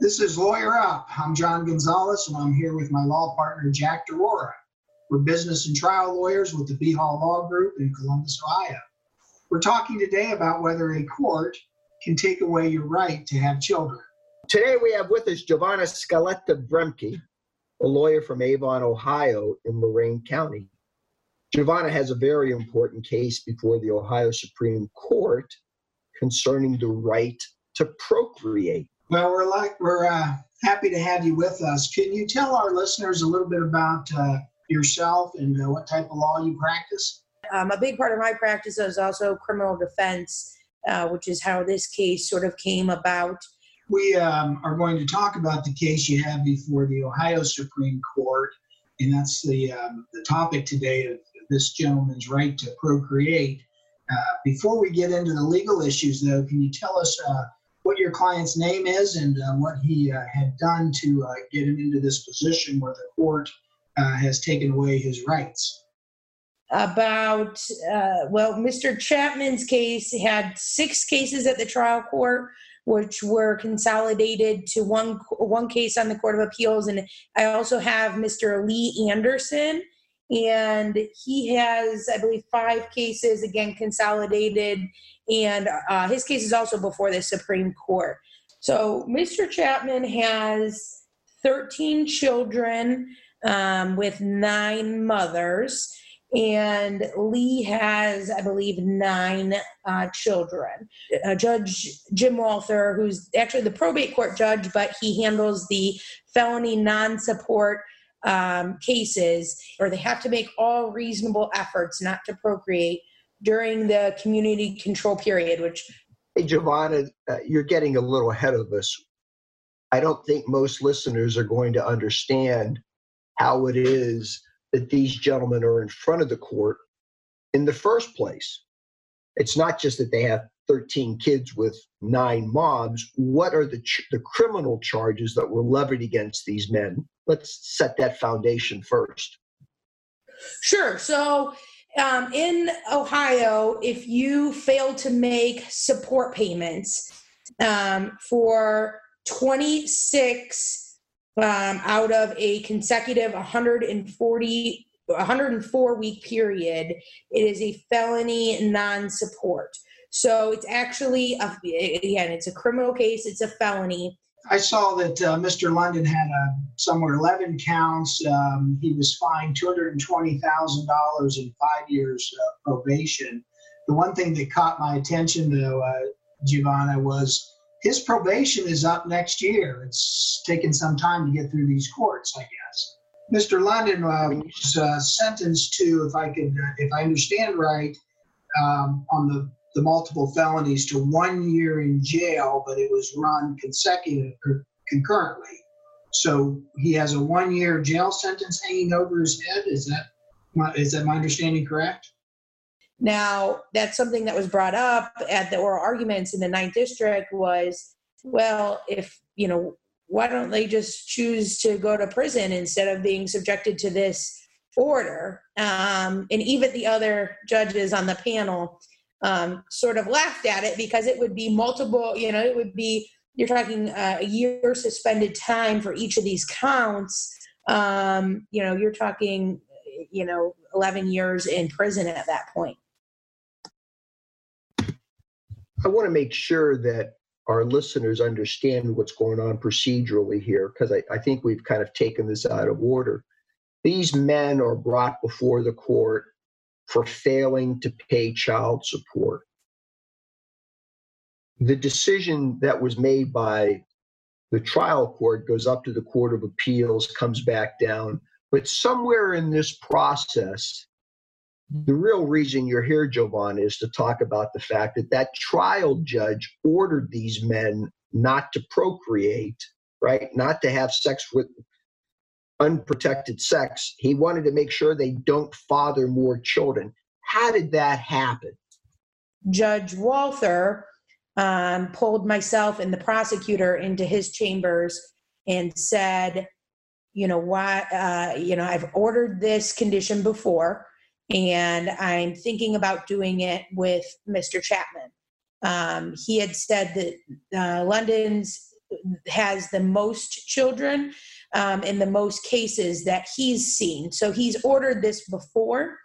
This is Lawyer Up. I'm John Gonzalez, and I'm here with my law partner, Jack D'Aurora. We're business and trial lawyers with the Behal Law Group in Columbus, Ohio. We're talking today about whether a court can take away your right to have children. Today we have with us Giovanna Scaletta Bremke, a lawyer from Avon, Ohio, in Lorain County. Giovanna has a very important case before the Ohio Supreme Court concerning the right to procreate. Well, we're like we're uh, happy to have you with us. Can you tell our listeners a little bit about uh, yourself and uh, what type of law you practice? Um, a big part of my practice is also criminal defense, uh, which is how this case sort of came about. We um, are going to talk about the case you have before the Ohio Supreme Court, and that's the um, the topic today of this gentleman's right to procreate. Uh, before we get into the legal issues, though, can you tell us uh, what your client's name is and uh, what he uh, had done to uh, get him into this position where the court uh, has taken away his rights? About, well, Mr. Chapman's case had six cases at the trial court which were consolidated to one one case on the Court of Appeals. And I also have Mr. Lee Anderson, and he has, I believe, five cases again consolidated, and uh, his case is also before the Supreme Court. So Mr. Chapman has 13 children um, with nine mothers and Lee has, I believe, nine uh, children. Uh, judge Jim Walther, who's actually the probate court judge, but he handles the felony non support um, cases, or they have to make all reasonable efforts not to procreate during the community control period, which. Hey, Giovanna, uh, you're getting a little ahead of us. I don't think most listeners are going to understand how it is that these gentlemen are in front of the court in the first place. It's not just that they have 13 kids with nine moms. What are the, ch- the criminal charges that were levied against these men? Let's set that foundation first. Sure. So, um, in Ohio, if you fail to make support payments um, for 26 um, out of a consecutive 140 104 week period it is a felony non-support so it's actually a, again it's a criminal case it's a felony i saw that uh, mr london had a, uh, somewhere 11 counts um, he was fined $220000 in five years uh, probation the one thing that caught my attention though uh, giovanna was his probation is up next year. It's taken some time to get through these courts, I guess. Mr. London uh, was sentenced to, if I could, if I understand right, um, on the, the multiple felonies to one year in jail, but it was run consecutive concurrently. So he has a one year jail sentence hanging over his head. Is that my, is that my understanding correct? Now, that's something that was brought up at the oral arguments in the Ninth District was, well, if, you know, why don't they just choose to go to prison instead of being subjected to this order? Um, and even the other judges on the panel um, sort of laughed at it because it would be multiple, you know, it would be, you're talking uh, a year suspended time for each of these counts. Um, you know, you're talking, you know, 11 years in prison at that point. I want to make sure that our listeners understand what's going on procedurally here because I, I, think we've kind of taken this out of order. These men are brought before the court for failing to pay child support. The decision that was made by the trial court goes up to the Court of Appeals, comes back down. But somewhere in this process, the real reason you're here, Jovan, is to talk about the fact that that trial judge ordered these men not to procreate, right? Not to have sex with unprotected sex. He wanted to make sure they don't father more children. How did that happen? Judge Walther um, pulled myself and the prosecutor into his chambers and said, you know, why, uh, you know, I've ordered this condition before and I'm thinking about doing it with Mr. Chapman. Um, he had said that uh, London's has the most children um, in the most cases that he's seen. So he's ordered this before,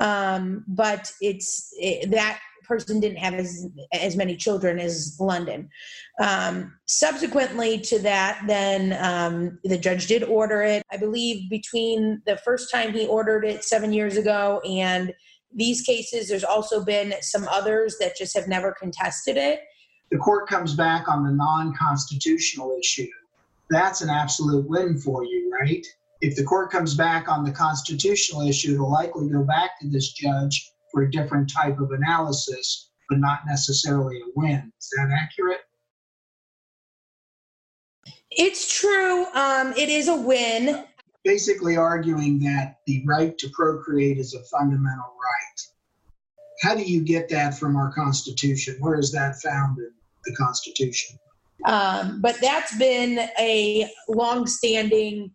um, but it's it, that person didn't have as as many children as London. Um, subsequently to that, then um, the judge did order it. I believe between the first time he ordered it seven years ago and these cases, there's also been some others that just have never contested it. The court comes back on the non-constitutional issue. That's an absolute win for you, right? If the court comes back on the constitutional issue, it'll likely go back to this judge for a different type of analysis, but not necessarily a win. Is that accurate? It's true. Um, it is a win. Basically arguing that the right to procreate is a fundamental right. How do you get that from our Constitution? Where is that found in the Constitution? Um, but that's been a long-standing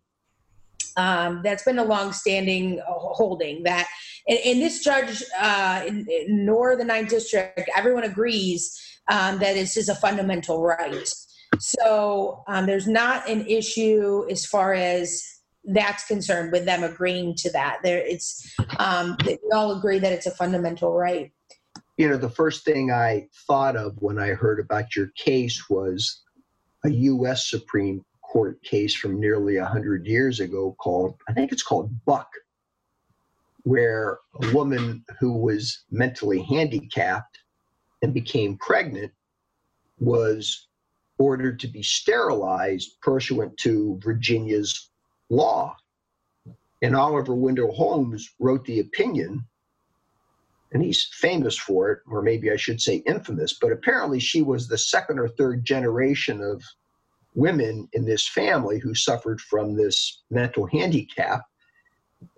um, that's been a long-standing holding that in, and this judge uh, in, in, nor the ninth district everyone agrees um, that this is a fundamental right. So um, there's not an issue as far as that's concerned with them agreeing to that. There it's um, we all agree that it's a fundamental right you know the first thing i thought of when i heard about your case was a u.s supreme court case from nearly 100 years ago called, I think it's called Buck, where a woman who was mentally handicapped and became pregnant was ordered to be sterilized pursuant to Virginia's law. And Oliver Wendell Holmes wrote the opinion, and he's famous for it, or maybe I should say infamous, but apparently she was the second or third generation of women in this family who suffered from this mental handicap.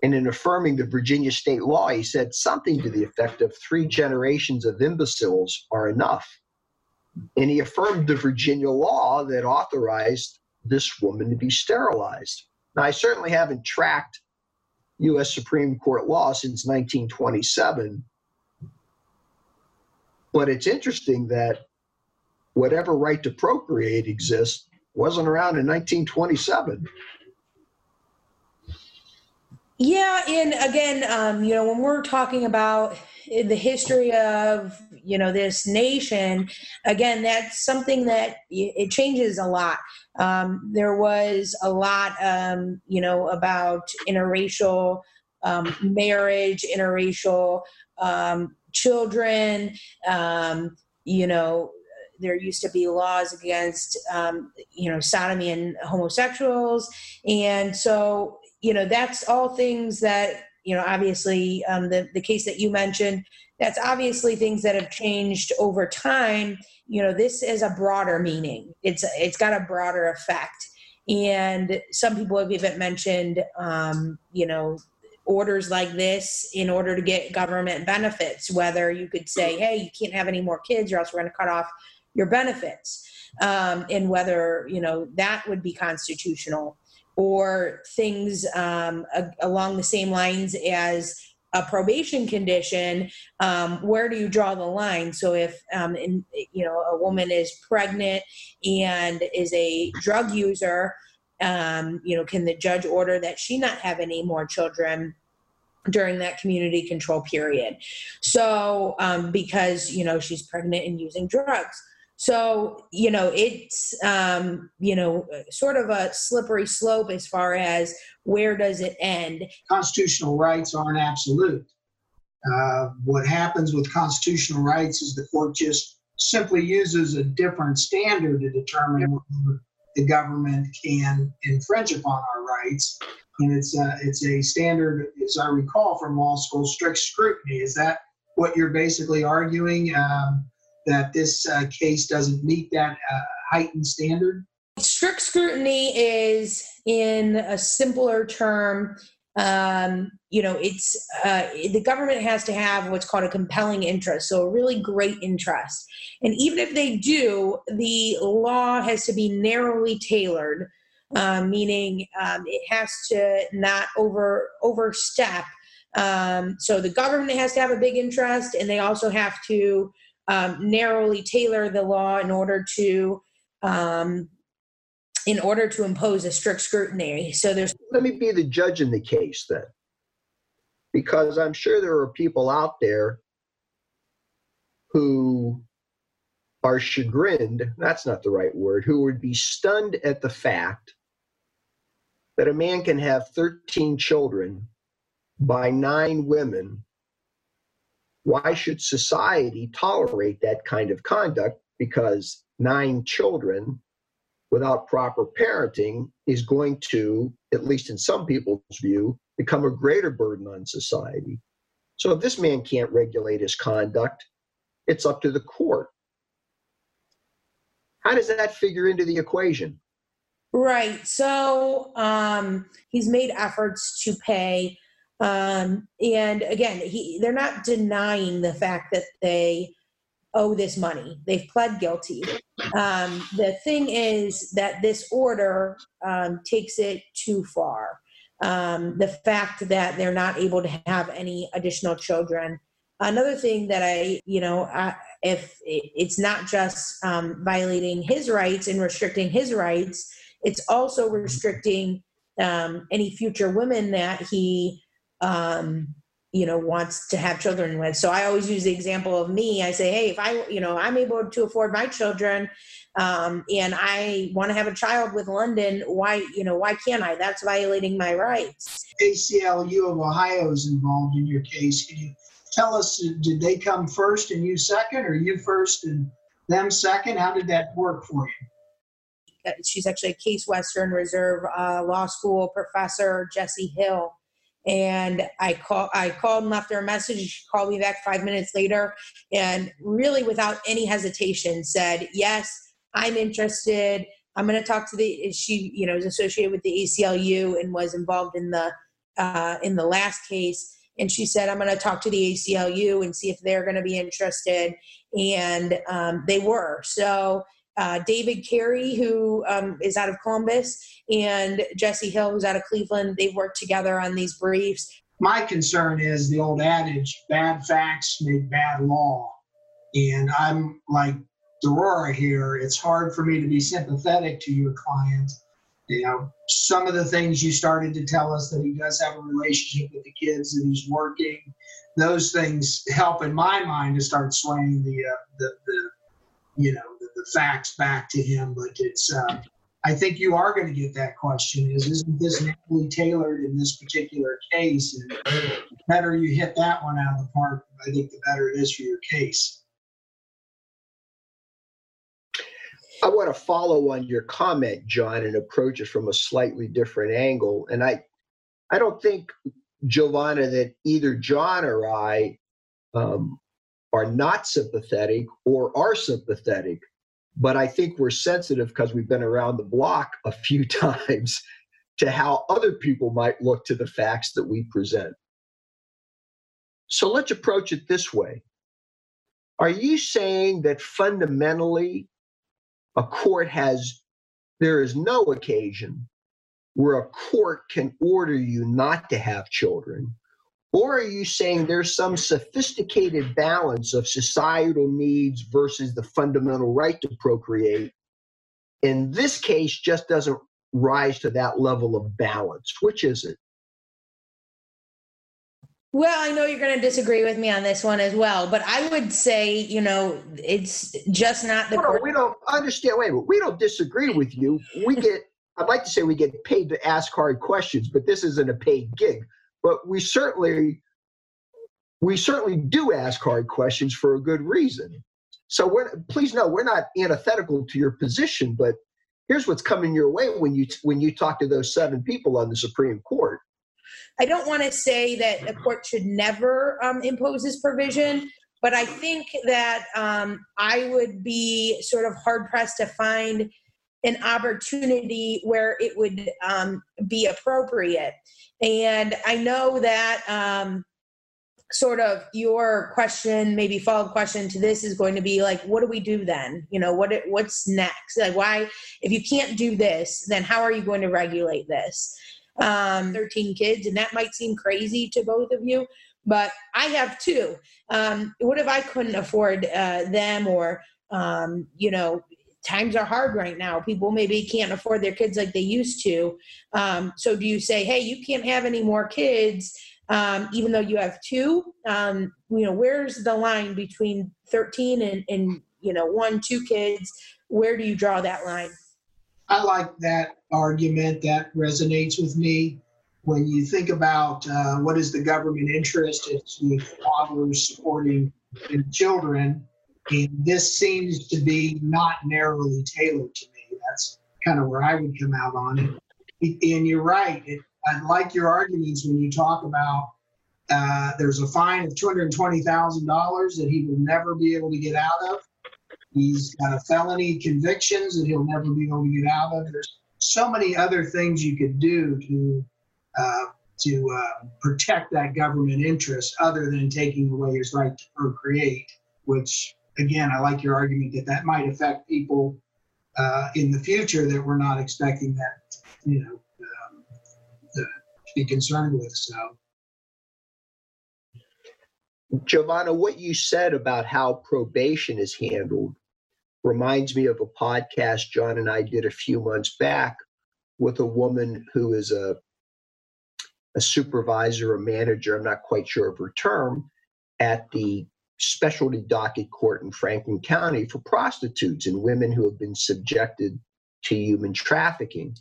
And in affirming the Virginia state law, he said something to the effect of three generations of imbeciles are enough. And he affirmed the Virginia law that authorized this woman to be sterilized. Now, I certainly haven't tracked U.S. Supreme Court law since 1927, but it's interesting that whatever right to procreate exists wasn't around in 1927. Yeah, and again, um, you know, when we're talking about the history of you know this nation, again, that's something that it changes a lot. Um, there was a lot, um, you know, about interracial um, marriage, interracial um, children, um, you know, there used to be laws against um, you know sodomy and homosexuals. And so you know that's all things that you know obviously um, the, the case that you mentioned that's obviously things that have changed over time. You know this is a broader meaning. It's it's got a broader effect. And some people have even mentioned um, you know orders like this in order to get government benefits whether you could say hey you can't have any more kids or else we're going to cut off your benefits um, and whether you know that would be constitutional or things um, a- along the same lines as a probation condition um, where do you draw the line? So if um, in, you know a woman is pregnant and is a drug user um, you know can the judge order that she not have any more children during that community control period so um, because you know she's pregnant and using drugs so, you know, it's, um, you know, sort of a slippery slope as far as where does it end. Constitutional rights aren't absolute. Uh, what happens with constitutional rights is the court just simply uses a different standard to determine whether the government can infringe upon our rights. And it's a, it's a standard, as I recall from law school, strict scrutiny. Is that what you're basically arguing? Um, that this uh, case doesn't meet that uh, heightened standard? Strict scrutiny is, in a simpler term, um, you know, it's uh, the government has to have what's called a compelling interest, so a really great interest. And even if they do, the law has to be narrowly tailored, um, meaning um, it has to not over overstep. Um, so the government has to have a big interest, and they also have to um, narrowly tailor the law in order to um, in order to impose a strict scrutiny. So there's Let me be the judge in the case then. Because I'm sure there are people out there who are chagrined, that's not the right word, who would be stunned at the fact that a man can have 13 children by nine women. Why should society tolerate that kind of conduct? Because nine children without proper parenting is going to, at least in some people's view, become a greater burden on society. So if this man can't regulate his conduct, it's up to the court. How does that figure into the equation? Right. So um, he's made efforts to pay, um, and again, he they're not denying the fact that they owe this money. They've pled guilty. Um, the thing is that this order um, takes it too far. Um, the fact that they're not able to have any additional children. Another thing that I, you know, I, if it, it's not just um, violating his rights and restricting his rights, it's also restricting um, any future women that he um, you know wants to have children with so i always use the example of me i say hey if i you know i'm able to afford my children um, and i want to have a child with london why you know why can't i that's violating my rights ACLU of Ohio is involved in your case. Can you tell us, did they come first and you second, or you first and them second? How did that work for you? Uh, she's actually a case western reserve uh, law school professor jessie hill and I call I called and left her a message. She called me back five minutes later, and really without any hesitation said, "Yes, I'm interested. I'm going to talk to the." She, you know, is associated with the ACLU and was involved in the uh, in the last case. And she said, "I'm going to talk to the ACLU and see if they're going to be interested." And um, they were. So uh, David Carey, who um, is out of Columbus, and Jessie Hill, who's out of Cleveland. They've worked together on these briefs. My concern is the old adage bad facts make bad law. And I'm like D'Aurora here. It's hard for me to be sympathetic to your client. You know, some of the things you started to tell us that he does have a relationship with the kids, that he's working, those things help in my mind to start swaying the, uh, the, the you know, facts back to him. But it's, uh, I think you are going to get that question: Is isn't this narrowly tailored in this particular case? And the better you hit that one out of the park, I think the better it is for your case. I want to follow on your comment, John, and approach it from a slightly different angle. And I, I don't think, Giovanna, that either John or I um, are not sympathetic or are sympathetic but I think we're sensitive because we've been around the block a few times to how other people might look to the facts that we present. So let's approach it this way. Are you saying that fundamentally a court has, there is no occasion where a court can order you not to have children or are you saying there's some sophisticated balance of societal needs versus the fundamental right to procreate? In this case, just doesn't rise to that level of balance. Which is it? Well, I know you're going to disagree with me on this one as well, but I would say, you know, it's just not the. No, we don't understand. Wait, we don't disagree with you. We get. I'd like to say we get paid to ask hard questions, but this isn't a paid gig but we certainly we certainly do ask hard questions for a good reason. So we're please know we're not antithetical to your position, but here's what's coming your way when you when you talk to those seven people on the Supreme Court. I don't want to say that a court should never um, impose this provision, but I think that um, I would be sort of hard pressed to find an opportunity where it would um, be appropriate. And I know that um, sort of your question, maybe follow up question to this is going to be like, what do we do then? You know, what what's next? Like, why, if you can't do this, then how are you going to regulate this? Um, 13 kids, and that might seem crazy to both of you, but I have two. Um, what if I couldn't afford uh, them or, um, you know, times are hard right now. People maybe can't afford their kids like they used to. Um, so do you say, hey, you can't have any more kids, um, even though you have two? Um, you know, where's the line between 13 and, and, you know, one, two kids? Where do you draw that line? I like that argument. That resonates with me. When you think about uh, what is the government interest, it's the fathers supporting children. And this seems to be not narrowly tailored to me. That's kind of where I would come out on it. And you're right. It, I like your arguments when you talk about uh, there's a fine of $220,000 that he will never be able to get out of. He's got a felony convictions that he'll never be able to get out of. There's so many other things you could do to uh, to uh, protect that government interest other than taking away his right to procreate, which again, I like your argument that that might affect people uh, in the future that we're not expecting that, you know, um, to be concerned with. So, Giovanna, what you said about how probation is handled reminds me of a podcast John and I did a few months back with a woman who is a a supervisor, a manager, I'm not quite sure of her term, at the specialty docket court in Franklin County for prostitutes and women who have been subjected to human trafficking.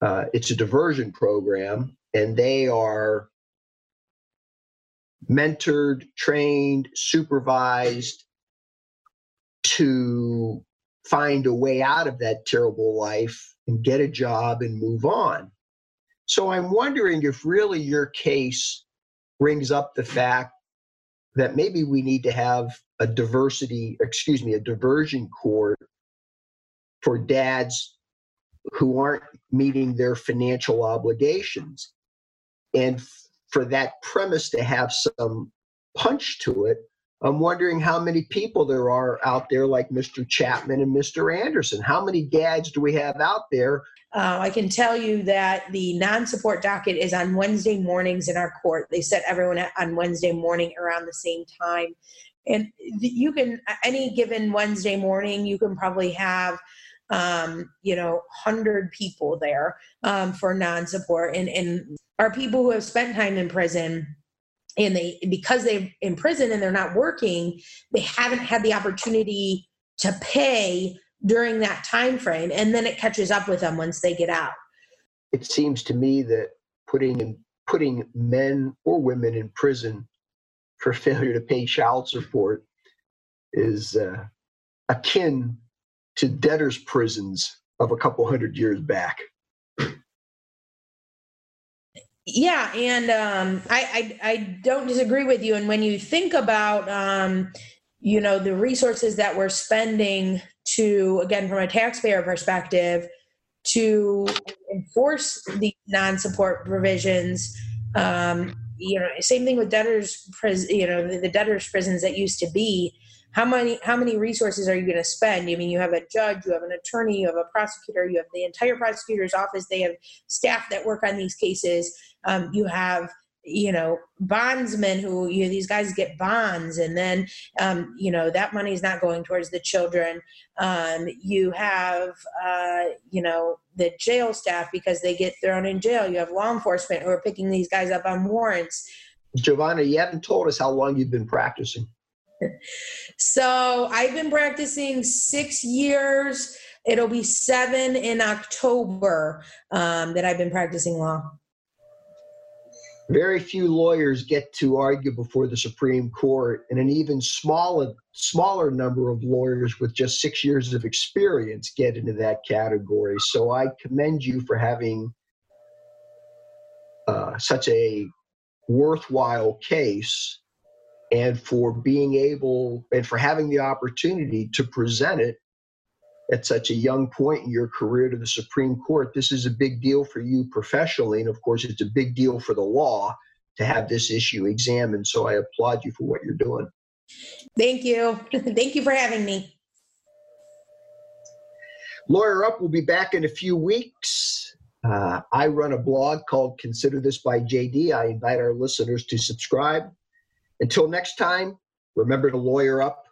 Uh, it's a diversion program, and they are mentored, trained, supervised to find a way out of that terrible life and get a job and move on. So I'm wondering if really your case brings up the fact that maybe we need to have a diversity, excuse me, a diversion court for dads who aren't meeting their financial obligations. And for that premise to have some punch to it, I'm wondering how many people there are out there like Mr. Chapman and Mr. Anderson. How many dads do we have out there? Uh, I can tell you that the non support docket is on Wednesday mornings in our court. They set everyone on Wednesday morning around the same time. And you can, any given Wednesday morning, you can probably have um, you know, 100 people there um, for non support. And, and are people who have spent time in prison and they because they're in prison and they're not working they haven't had the opportunity to pay during that time frame and then it catches up with them once they get out. It seems to me that putting in, putting men or women in prison for failure to pay child support is uh, akin to debtors prisons of a couple hundred years back yeah and um, I, I, I don't disagree with you and when you think about um, you know the resources that we're spending to again from a taxpayer perspective to enforce the non-support provisions um, you know same thing with debtors you know the, the debtors prisons that used to be how many how many resources are you going to spend? I mean you have a judge you have an attorney you have a prosecutor you have the entire prosecutor's office they have staff that work on these cases. Um, you have you know bondsmen who you know, these guys get bonds and then um, you know that money is not going towards the children. Um, you have uh, you know the jail staff because they get thrown in jail. You have law enforcement who are picking these guys up on warrants. Giovanna you haven't told us how long you've been practicing so i've been practicing six years. It'll be seven in october um, that i've been practicing law. Very few lawyers get to argue before the Supreme Court, and an even smaller smaller number of lawyers with just six years of experience get into that category. So I commend you for having uh, such a worthwhile case and for being able and for having the opportunity to present it at such a young point in your career to the Supreme Court. This is a big deal for you professionally. And of course, it's a big deal for the law to have this issue examined. So I applaud you for what you're doing. Thank you. Thank you for having me. Lawyer Up will be back in a few weeks. Uh, I run a blog called Consider This by JD. I invite our listeners to subscribe. Until next time, remember to lawyer up